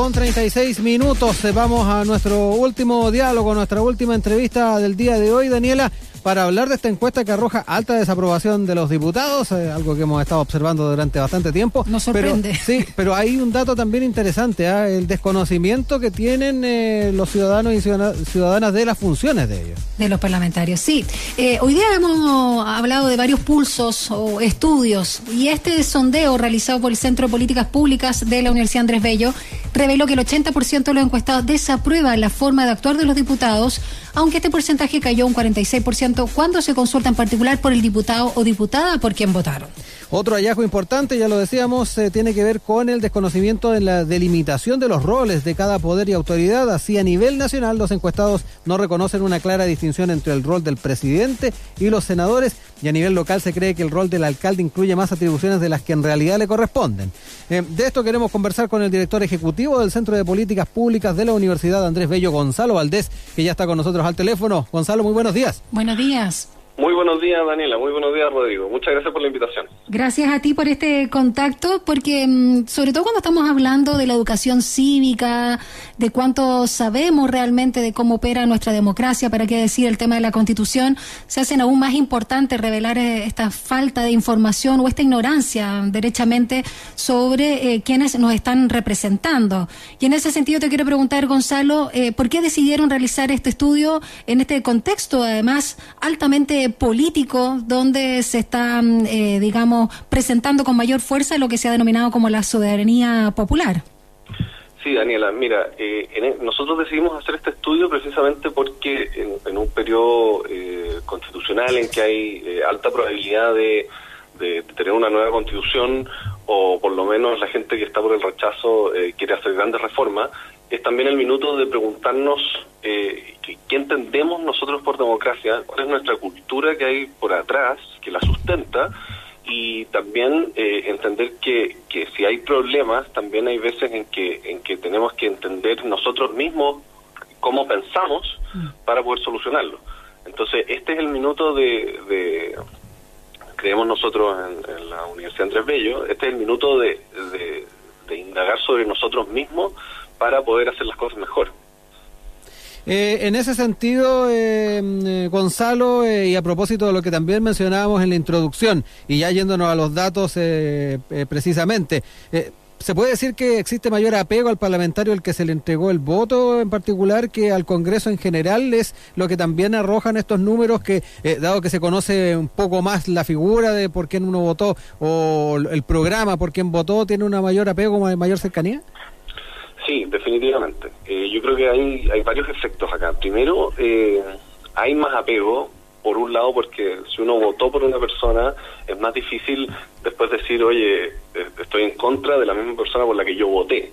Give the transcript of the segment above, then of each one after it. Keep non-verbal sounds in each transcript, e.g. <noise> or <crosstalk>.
con 36 minutos. Eh, vamos a nuestro último diálogo, nuestra última entrevista del día de hoy, Daniela para hablar de esta encuesta que arroja alta desaprobación de los diputados, eh, algo que hemos estado observando durante bastante tiempo. Nos sorprende. Pero, sí, pero hay un dato también interesante, ¿ah? el desconocimiento que tienen eh, los ciudadanos y ciudadanas de las funciones de ellos. De los parlamentarios, sí. Eh, hoy día hemos hablado de varios pulsos o estudios y este sondeo realizado por el Centro de Políticas Públicas de la Universidad Andrés Bello reveló que el 80% de los encuestados desaprueba la forma de actuar de los diputados, aunque este porcentaje cayó un 46% cuando se consulta en particular por el diputado o diputada por quien votaron. Otro hallazgo importante, ya lo decíamos, eh, tiene que ver con el desconocimiento en la delimitación de los roles de cada poder y autoridad. Así, a nivel nacional, los encuestados no reconocen una clara distinción entre el rol del presidente y los senadores, y a nivel local se cree que el rol del alcalde incluye más atribuciones de las que en realidad le corresponden. Eh, de esto queremos conversar con el director ejecutivo del Centro de Políticas Públicas de la Universidad Andrés Bello, Gonzalo Valdés, que ya está con nosotros al teléfono. Gonzalo, muy buenos días. Buenos días. Muy buenos días, Daniela. Muy buenos días, Rodrigo. Muchas gracias por la invitación. Gracias a ti por este contacto, porque mm, sobre todo cuando estamos hablando de la educación cívica, de cuánto sabemos realmente de cómo opera nuestra democracia, para qué decir el tema de la Constitución, se hacen aún más importante revelar eh, esta falta de información o esta ignorancia, derechamente, sobre eh, quienes nos están representando. Y en ese sentido te quiero preguntar, Gonzalo, eh, ¿por qué decidieron realizar este estudio en este contexto, además, altamente político donde se está, mm, eh, digamos, presentando con mayor fuerza lo que se ha denominado como la soberanía popular. Sí, Daniela, mira, eh, e, nosotros decidimos hacer este estudio precisamente porque en, un periodo eh, constitucional en que hay alta probabilidad de, de, tener una nueva constitución o por lo menos la gente que está por el rechazo quiere hacer grandes reformas, es también el minuto de preguntarnos eh, ¿qué, entendemos nosotros por democracia, cuál es nuestra cultura que hay por atrás, que la sustenta, y también eh, entender que, que si hay problemas, también hay veces en que, en que tenemos que entender nosotros mismos cómo pensamos mm. para poder solucionarlo. Entonces, este es el minuto de, creemos nosotros en, la Universidad Andrés Bello, este es el minuto de, de indagar sobre nosotros mismos para poder hacer las cosas mejor. Eh, en ese sentido, eh, eh, Gonzalo, y a propósito de lo que también mencionábamos en la introducción, y ya yéndonos a los datos precisamente, ¿se puede decir que existe mayor apego al parlamentario al que se le entregó el voto en particular que al Congreso en general? ¿Es lo que también arrojan estos números que, dado que se conoce un poco más la figura de por quién uno votó o el programa por quién votó, tiene una mayor apego, mayor cercanía? Sí, definitivamente. Eh, yo creo que hay, hay varios efectos acá. Primero, eh, hay más apego, por un lado, porque si uno votó por una persona, es más difícil después decir, oye, eh, estoy en contra de la misma persona por la que yo voté.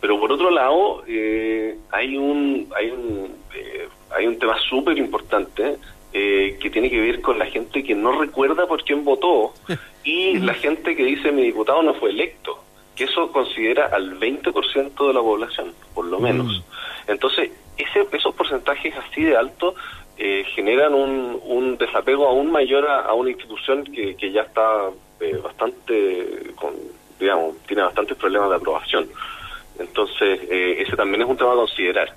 Pero por otro lado, hay un hay un, hay un tema súper importante que tiene que ver con la gente que no recuerda por quién votó y <laughs> la gente que dice mi diputado no fue electo que eso considera al 20% de la población, por lo menos. Mm. Entonces, ese, esos porcentajes así de altos eh, generan un, un, desapego aún mayor a, una institución que, que ya está eh, bastante, con, digamos, tiene bastantes problemas de aprobación. Entonces, eh, ese también es un tema a considerar.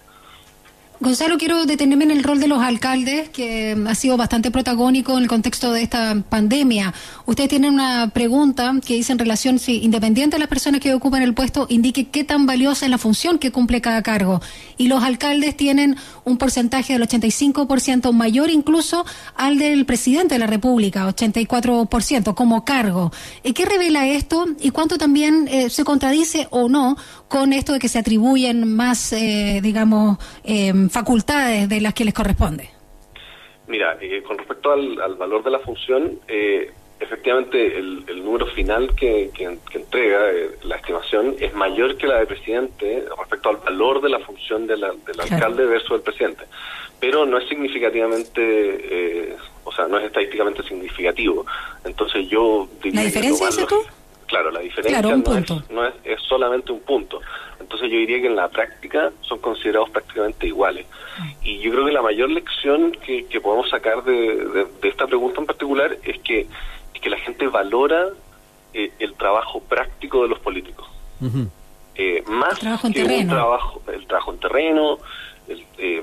Gonzalo, quiero detenerme en el rol de los alcaldes, que ha sido bastante protagónico en el contexto de esta pandemia. Ustedes tienen una pregunta que dice en relación, si independiente de las personas que ocupan el puesto, indique qué tan valiosa es la función que cumple cada cargo. Y los alcaldes tienen un porcentaje del 85% mayor incluso al del presidente de la República, 84% como cargo. Eh, ¿Qué revela esto y cuánto también eh, se contradice o no con esto de que se atribuyen más, eh, digamos, facultades de las que les corresponde? Mira, con respecto al, valor de la función, efectivamente el, número final que, entrega la estimación es mayor que la del presidente respecto al valor de la función del alcalde versus el presidente pero no es significativamente, eh, o sea, no es estadísticamente significativo. Entonces yo diría... ¿La diferencia es tú? Claro, la diferencia no, es, es, solamente un punto. Entonces yo diría que en la práctica son considerados prácticamente iguales. Y yo creo que la mayor lección que, podemos sacar de, esta pregunta en particular es que, que la gente valora eh, el trabajo práctico de los políticos. más que un trabajo, el trabajo en terreno,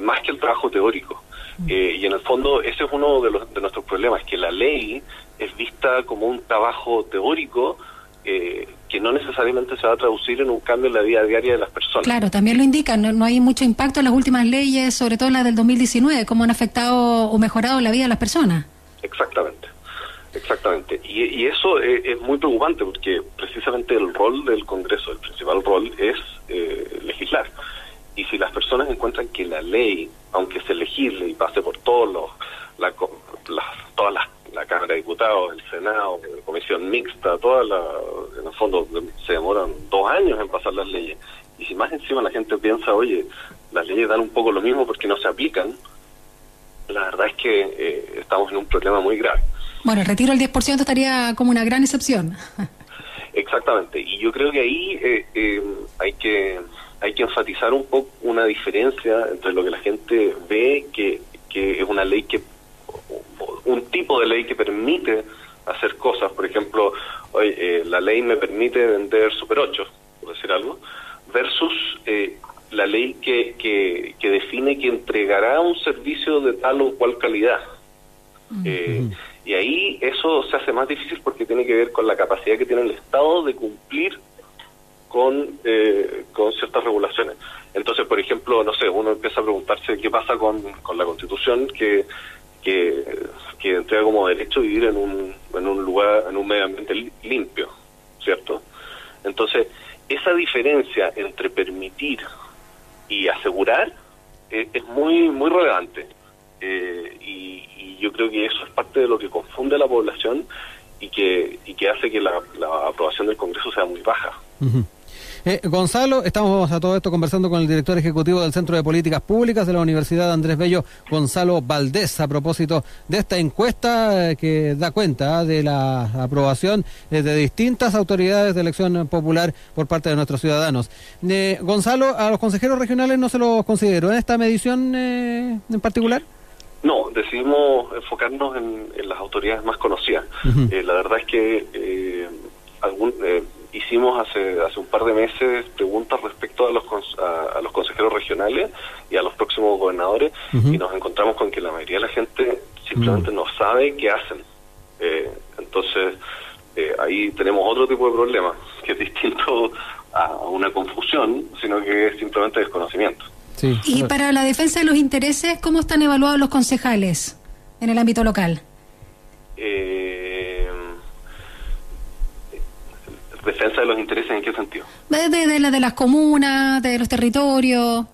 más que el trabajo teórico. y en el fondo ese es uno de, los, de nuestros problemas, que la ley es vista como un trabajo teórico eh, que no necesariamente se va a traducir en un cambio en la vida diaria de las personas. Claro, también lo indican, no, hay mucho impacto en las últimas leyes, sobre todo las del 2019, cómo han afectado o mejorado la vida de las personas. Exactamente, exactamente. Y, eso es, muy preocupante porque precisamente el rol del Congreso, el principal rol es eh, legislar. Y si las personas encuentran que la ley, aunque se legisle y pase por todos los, la, todas las la Cámara de Diputados, el Senado, la Comisión Mixta, toda la, en el fondo se demoran dos años en pasar las leyes. Y si más encima la gente piensa, oye, las leyes dan un poco lo mismo porque no se aplican, la verdad es que eh, estamos en un problema muy grave. Bueno, el retiro del 10% estaría como una gran excepción. <laughs> Exactamente, y yo creo que ahí eh, eh, hay que hay que enfatizar un poco una diferencia entre lo que la gente ve que, que es una ley que un tipo de ley que permite hacer cosas, por ejemplo, hoy, eh, la ley me permite vender Super 8, por decir algo, versus eh, la ley que, que, que, define que entregará un servicio de tal o cual calidad. Eh, y ahí eso se hace más difícil porque tiene que ver con la capacidad que tiene el Estado de cumplir con, con ciertas regulaciones. Entonces, por ejemplo, no sé, uno empieza a preguntarse qué pasa con, con la Constitución que que, que entrega como derecho vivir en un, en un lugar, en un medio ambiente limpio, ¿cierto? Entonces, esa diferencia entre permitir y asegurar eh, es muy, muy relevante. Eh, y, yo creo que eso es parte de lo que confunde a la población y que, y que hace que la, aprobación del Congreso sea muy baja. Eh, Gonzalo, estamos a todo esto conversando con el director ejecutivo del Centro de Políticas Públicas de la Universidad Andrés Bello, Gonzalo Valdés, a propósito de esta encuesta eh, que da cuenta de la aprobación eh, de distintas autoridades de elección popular por parte de nuestros ciudadanos. Gonzalo, ¿a los consejeros regionales no se los consideró en esta medición en particular? No, decidimos enfocarnos en, las autoridades más conocidas. la verdad es que algún, hicimos hace hace un par de meses preguntas respecto a los a, los consejeros regionales y a los próximos gobernadores y nos encontramos con que la mayoría de la gente simplemente no sabe qué hacen. Eh, entonces eh, ahí tenemos otro tipo de problema que es distinto a una confusión sino que es simplemente desconocimiento. Y para la defensa de los intereses cómo están evaluados los concejales en el ámbito local eh, defensa de los intereses en qué sentido? De, la de las comunas, de los territorios.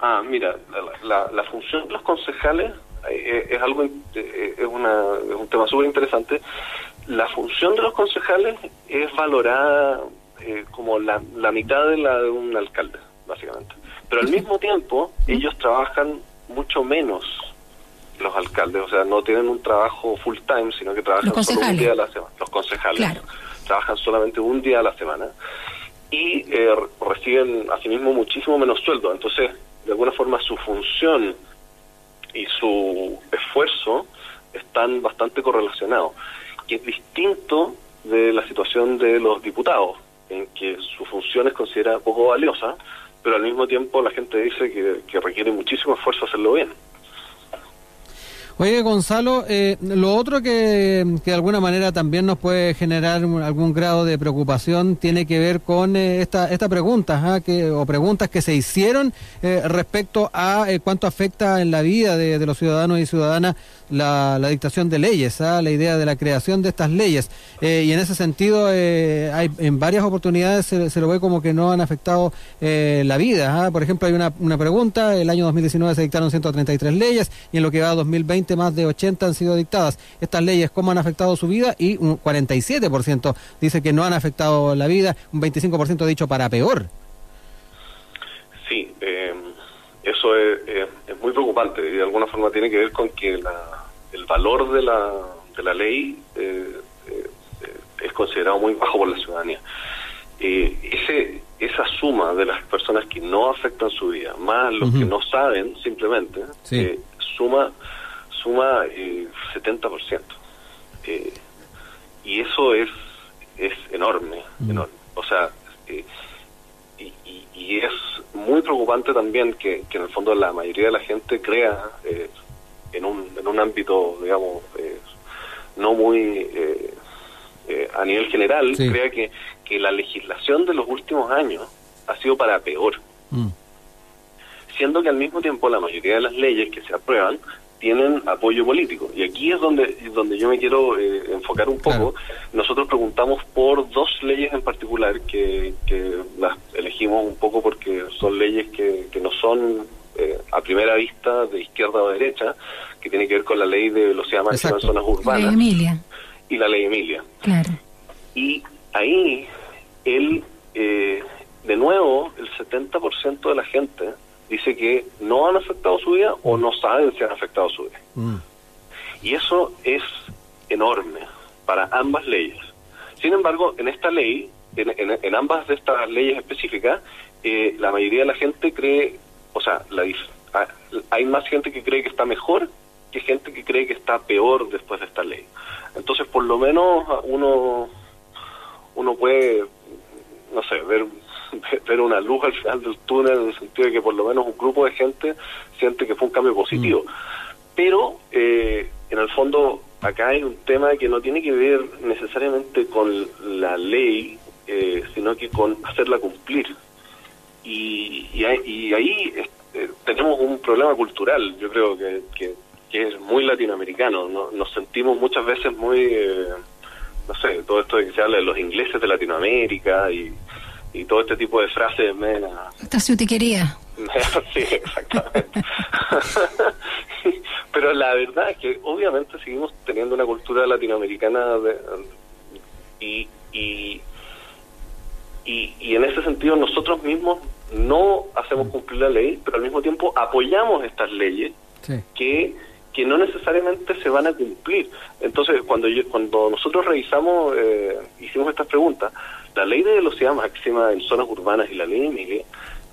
Ah, mira, la, la, función de los concejales eh, es, algo eh, es, una, es un tema súper interesante. La función de los concejales es valorada eh, como la, la mitad de la de un alcalde, básicamente. Pero al mismo tiempo, ellos trabajan mucho menos los alcaldes, o sea, no tienen un trabajo full time, sino que trabajan solo un día a la semana. Los concejales. Claro trabajan solamente un día a la semana y eh, reciben asimismo muchísimo menos sueldo. Entonces, de alguna forma, su función y su esfuerzo están bastante correlacionados, que es distinto de la situación de los diputados, en que su función es considerada poco valiosa, pero al mismo tiempo la gente dice que, que requiere muchísimo esfuerzo hacerlo bien. Oye, Gonzalo, eh, lo otro que, que, de alguna manera también nos puede generar algún grado de preocupación tiene que ver con eh, esta, esta pregunta, ¿ah? o preguntas que se hicieron eh, respecto a cuánto afecta en la vida de los ciudadanos y ciudadanas la, la dictación de leyes, ¿ah? la idea de la creación de estas leyes. y en ese sentido, hay, en varias oportunidades se, lo ve como que no han afectado la vida. ¿ah? Por ejemplo, hay una, una pregunta, el año 2019 se dictaron 133 leyes y en lo que va a 2020 más de 80 han sido dictadas. Estas leyes, ¿cómo han afectado su vida? Y un 47% dice que no han afectado la vida, un 25% dicho para peor. Sí, eh, eso es, muy preocupante y de alguna forma tiene que ver con que el valor de la, de la ley eh, eh, es considerado muy bajo por la ciudadanía. ese esa suma de las personas que no afectan su vida, más los que no saben simplemente, suma suma eh, 70%. Eh, y eso es es enorme, enorme. O sea, eh, y, y es muy preocupante también que, en el fondo la mayoría de la gente crea eh, en, un, en un ámbito, digamos, eh, no muy eh, a nivel general, crea que, que la legislación de los últimos años ha sido para peor. Mm. Siendo que al mismo tiempo la mayoría de las leyes que se aprueban tienen apoyo político. Y aquí es donde, donde yo me quiero eh, enfocar un poco. Nosotros preguntamos por dos leyes en particular que, que las elegimos un poco porque son leyes que, que no son eh, a primera vista de izquierda o derecha, que tiene que ver con la ley de velocidad máxima en zonas urbanas. Ley Emilia. Y la ley Emilia. Claro. Y ahí, él, eh, de nuevo, el 70% de la gente dice que no han afectado su vida o no saben si han afectado su vida. Mm. Y eso es enorme para ambas leyes. Sin embargo, en esta ley, en, ambas de estas leyes específicas, eh, la mayoría de la gente cree, o sea, la, hay más gente que cree que está mejor que gente que cree que está peor después de esta ley. Entonces, por lo menos uno uno puede, no sé, ver <laughs> ver una luz al final del túnel en el sentido de que por lo menos un grupo de gente siente que fue un cambio positivo. Mm. Pero eh, en el fondo acá hay un tema que no tiene que ver necesariamente con la ley, eh, sino que con hacerla cumplir. Y, y, ahí eh, tenemos un problema cultural, yo creo que, que, es muy latinoamericano. Nos sentimos muchas veces muy, no sé, todo esto de que se habla de los ingleses de Latinoamérica y y todo este tipo de frases me la... Esta ciutiquería. <laughs> sí, exactamente. <laughs> Pero la verdad es que obviamente seguimos teniendo una cultura latinoamericana y, y, y, en ese sentido nosotros mismos no hacemos cumplir la ley, pero al mismo tiempo apoyamos estas leyes que que no necesariamente se van a cumplir. Entonces, cuando yo, cuando nosotros revisamos, eh, hicimos estas preguntas, la ley de velocidad máxima en zonas urbanas y la ley de Miguel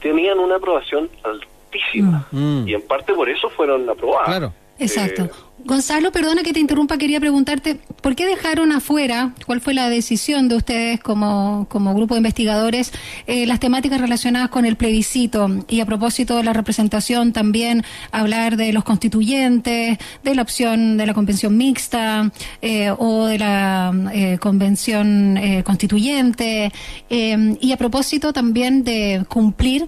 tenían una aprobación altísima mm. y en parte por eso fueron aprobadas. Claro. Exacto. Eh, Gonzalo, perdona que te interrumpa, quería preguntarte, ¿por qué dejaron afuera, cuál fue la decisión de ustedes como, como grupo de investigadores, eh, las temáticas relacionadas con el plebiscito? Y a propósito de la representación, también hablar de los constituyentes, de la opción de la convención mixta eh, o de la convención constituyente, y a propósito también de cumplir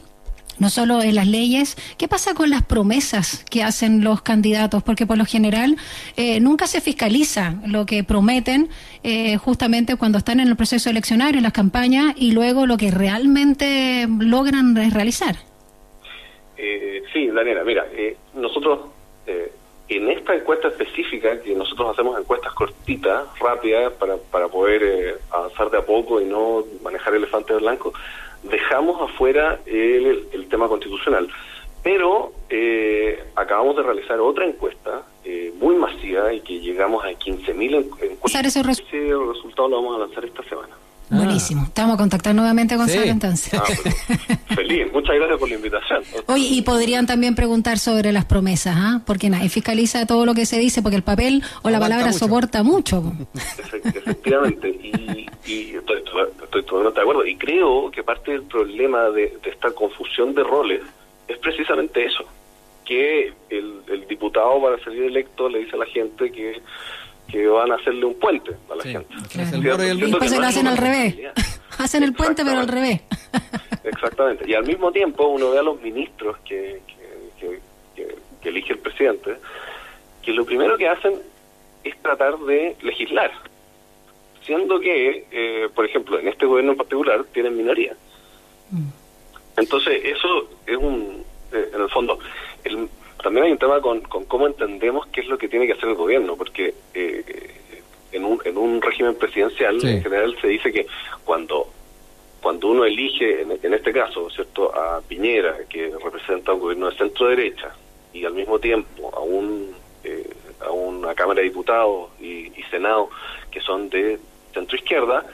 no solo en las leyes, ¿qué pasa con las promesas que hacen los candidatos? Porque por lo general eh, nunca se fiscaliza lo que prometen eh, justamente cuando están en el proceso eleccionario, en las campañas, y luego lo que realmente logran realizar. Eh, sí, Daniela, mira, nosotros en esta encuesta específica, que nosotros hacemos encuestas cortitas, rápidas, para, para poder avanzar de a poco y no manejar elefantes blancos, dejamos afuera el, el tema constitucional. Pero eh, acabamos de realizar otra encuesta eh, muy masiva y que llegamos a 15.000 encuestas. Ese resultado lo vamos a lanzar esta semana. Ah. Buenísimo. Estamos a contactar nuevamente con Sara entonces. Ah, <laughs> feliz. Muchas gracias por la invitación. Oye, y podrían también preguntar sobre las promesas, ¿ah? Porque nadie fiscaliza todo lo que se dice, porque el papel o la palabra soporta mucho. Efectivamente. Y, y estoy, estoy, totalmente de acuerdo. Y creo que parte del problema de, esta confusión de roles es precisamente eso. Que el, el diputado para salir electo le dice a la gente que que van a hacerle un puente a la gente. Después se lo hacen al revés. <laughs> hacen el puente pero al revés. Exactamente. Y al mismo tiempo uno ve a los ministros que, que, elige el presidente, que lo primero que hacen es tratar de legislar. Siendo que, eh, por ejemplo, en este gobierno en particular tienen minoría. Mm. Entonces, eso es un, eh, en el fondo, el, también hay un tema con, cómo entendemos qué es lo que tiene que hacer el gobierno, porque eh, en, un, en un régimen presidencial en general se dice que cuando cuando uno elige, en, este caso, cierto, a Piñera, que representa un gobierno de centro derecha, y al mismo tiempo a un eh, a una Cámara de Diputados y, y Senado que son de centro izquierda,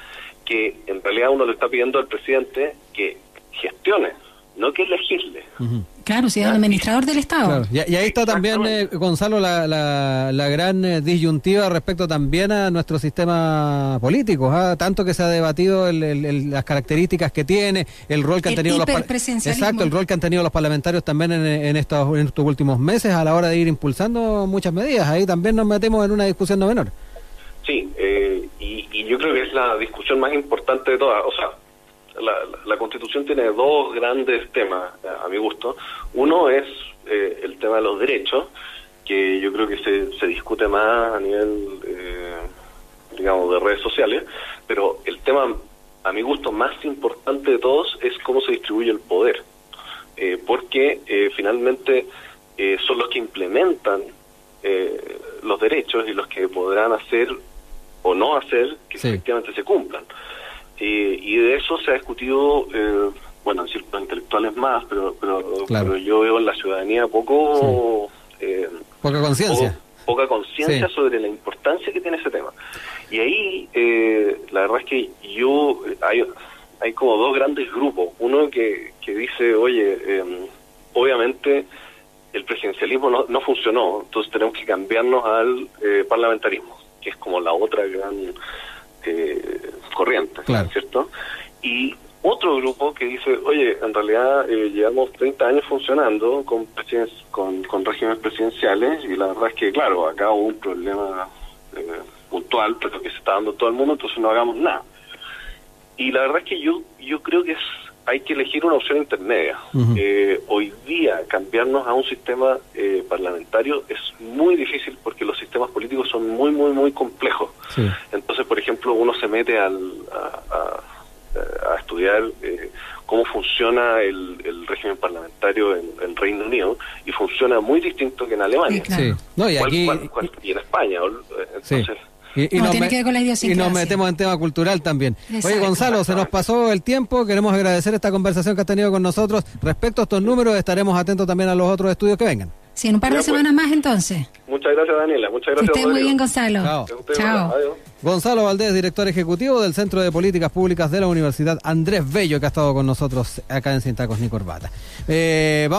que en realidad uno le está pidiendo al presidente que gestione, no que legisle. Claro, si es administrador del Estado. Y, ahí está también, eh, Gonzalo, la, la, gran eh, disyuntiva respecto también a nuestro sistema político, ¿ah? tanto que se ha debatido las características que tiene, el rol que han tenido los exacto, el rol que han tenido los parlamentarios también en, estos, en estos últimos meses a la hora de ir impulsando muchas medidas. Ahí también nos metemos en una discusión no menor. Eh, y, yo creo que es la discusión más importante de todas. O sea, la, Constitución tiene dos grandes temas, a mi gusto. Uno es eh, el tema de los derechos, que yo creo que se, se discute más a nivel, eh, digamos, de redes sociales, pero el tema, a mi gusto, más importante de todos es cómo se distribuye el poder, eh, porque finalmente son los que implementan los derechos y los que podrán hacer o no hacer que efectivamente se cumplan. Eh, y de eso se ha discutido, eh, bueno, en círculos intelectuales más, pero, pero, yo veo en la ciudadanía poco... Eh, poca conciencia. poca conciencia sobre la importancia que tiene ese tema. Y ahí, la verdad es que yo, hay, hay como dos grandes grupos. Uno que, que dice, oye, obviamente el presidencialismo no, no funcionó, entonces tenemos que cambiarnos al parlamentarismo, que es como la otra gran eh, corriente, ¿cierto? Y otro grupo que dice, oye, en realidad eh, llevamos 30 años funcionando con, con, con regímenes presidenciales y la verdad es que, claro, acá hubo un problema eh, puntual, pero que se está dando todo el mundo, entonces no hagamos nada. Y la verdad es que yo, yo creo que es hay que elegir una opción intermedia. Eh, hoy día cambiarnos a un sistema eh, parlamentario es muy difícil porque los sistemas políticos son muy, muy, muy complejos. Entonces, por ejemplo, uno se mete al, a, estudiar eh, cómo funciona el, régimen parlamentario en, Reino Unido y funciona muy distinto que en Alemania. y, aquí, y en España. Entonces, y, nos, metemos en tema cultural también. Oye, Gonzalo, se nos pasó el tiempo. Queremos agradecer esta conversación que has tenido con nosotros. Respecto a estos números, estaremos atentos también a los otros estudios que vengan. Sí, en un par de pues. semanas más entonces. Muchas gracias, Daniela. Muchas gracias. Que esté muy bien, Gonzalo. Chao. Chao. Gonzalo Valdés, director ejecutivo del Centro de Políticas Públicas de la Universidad Andrés Bello, que ha estado con nosotros acá en Cintacos ni Corbata. Eh,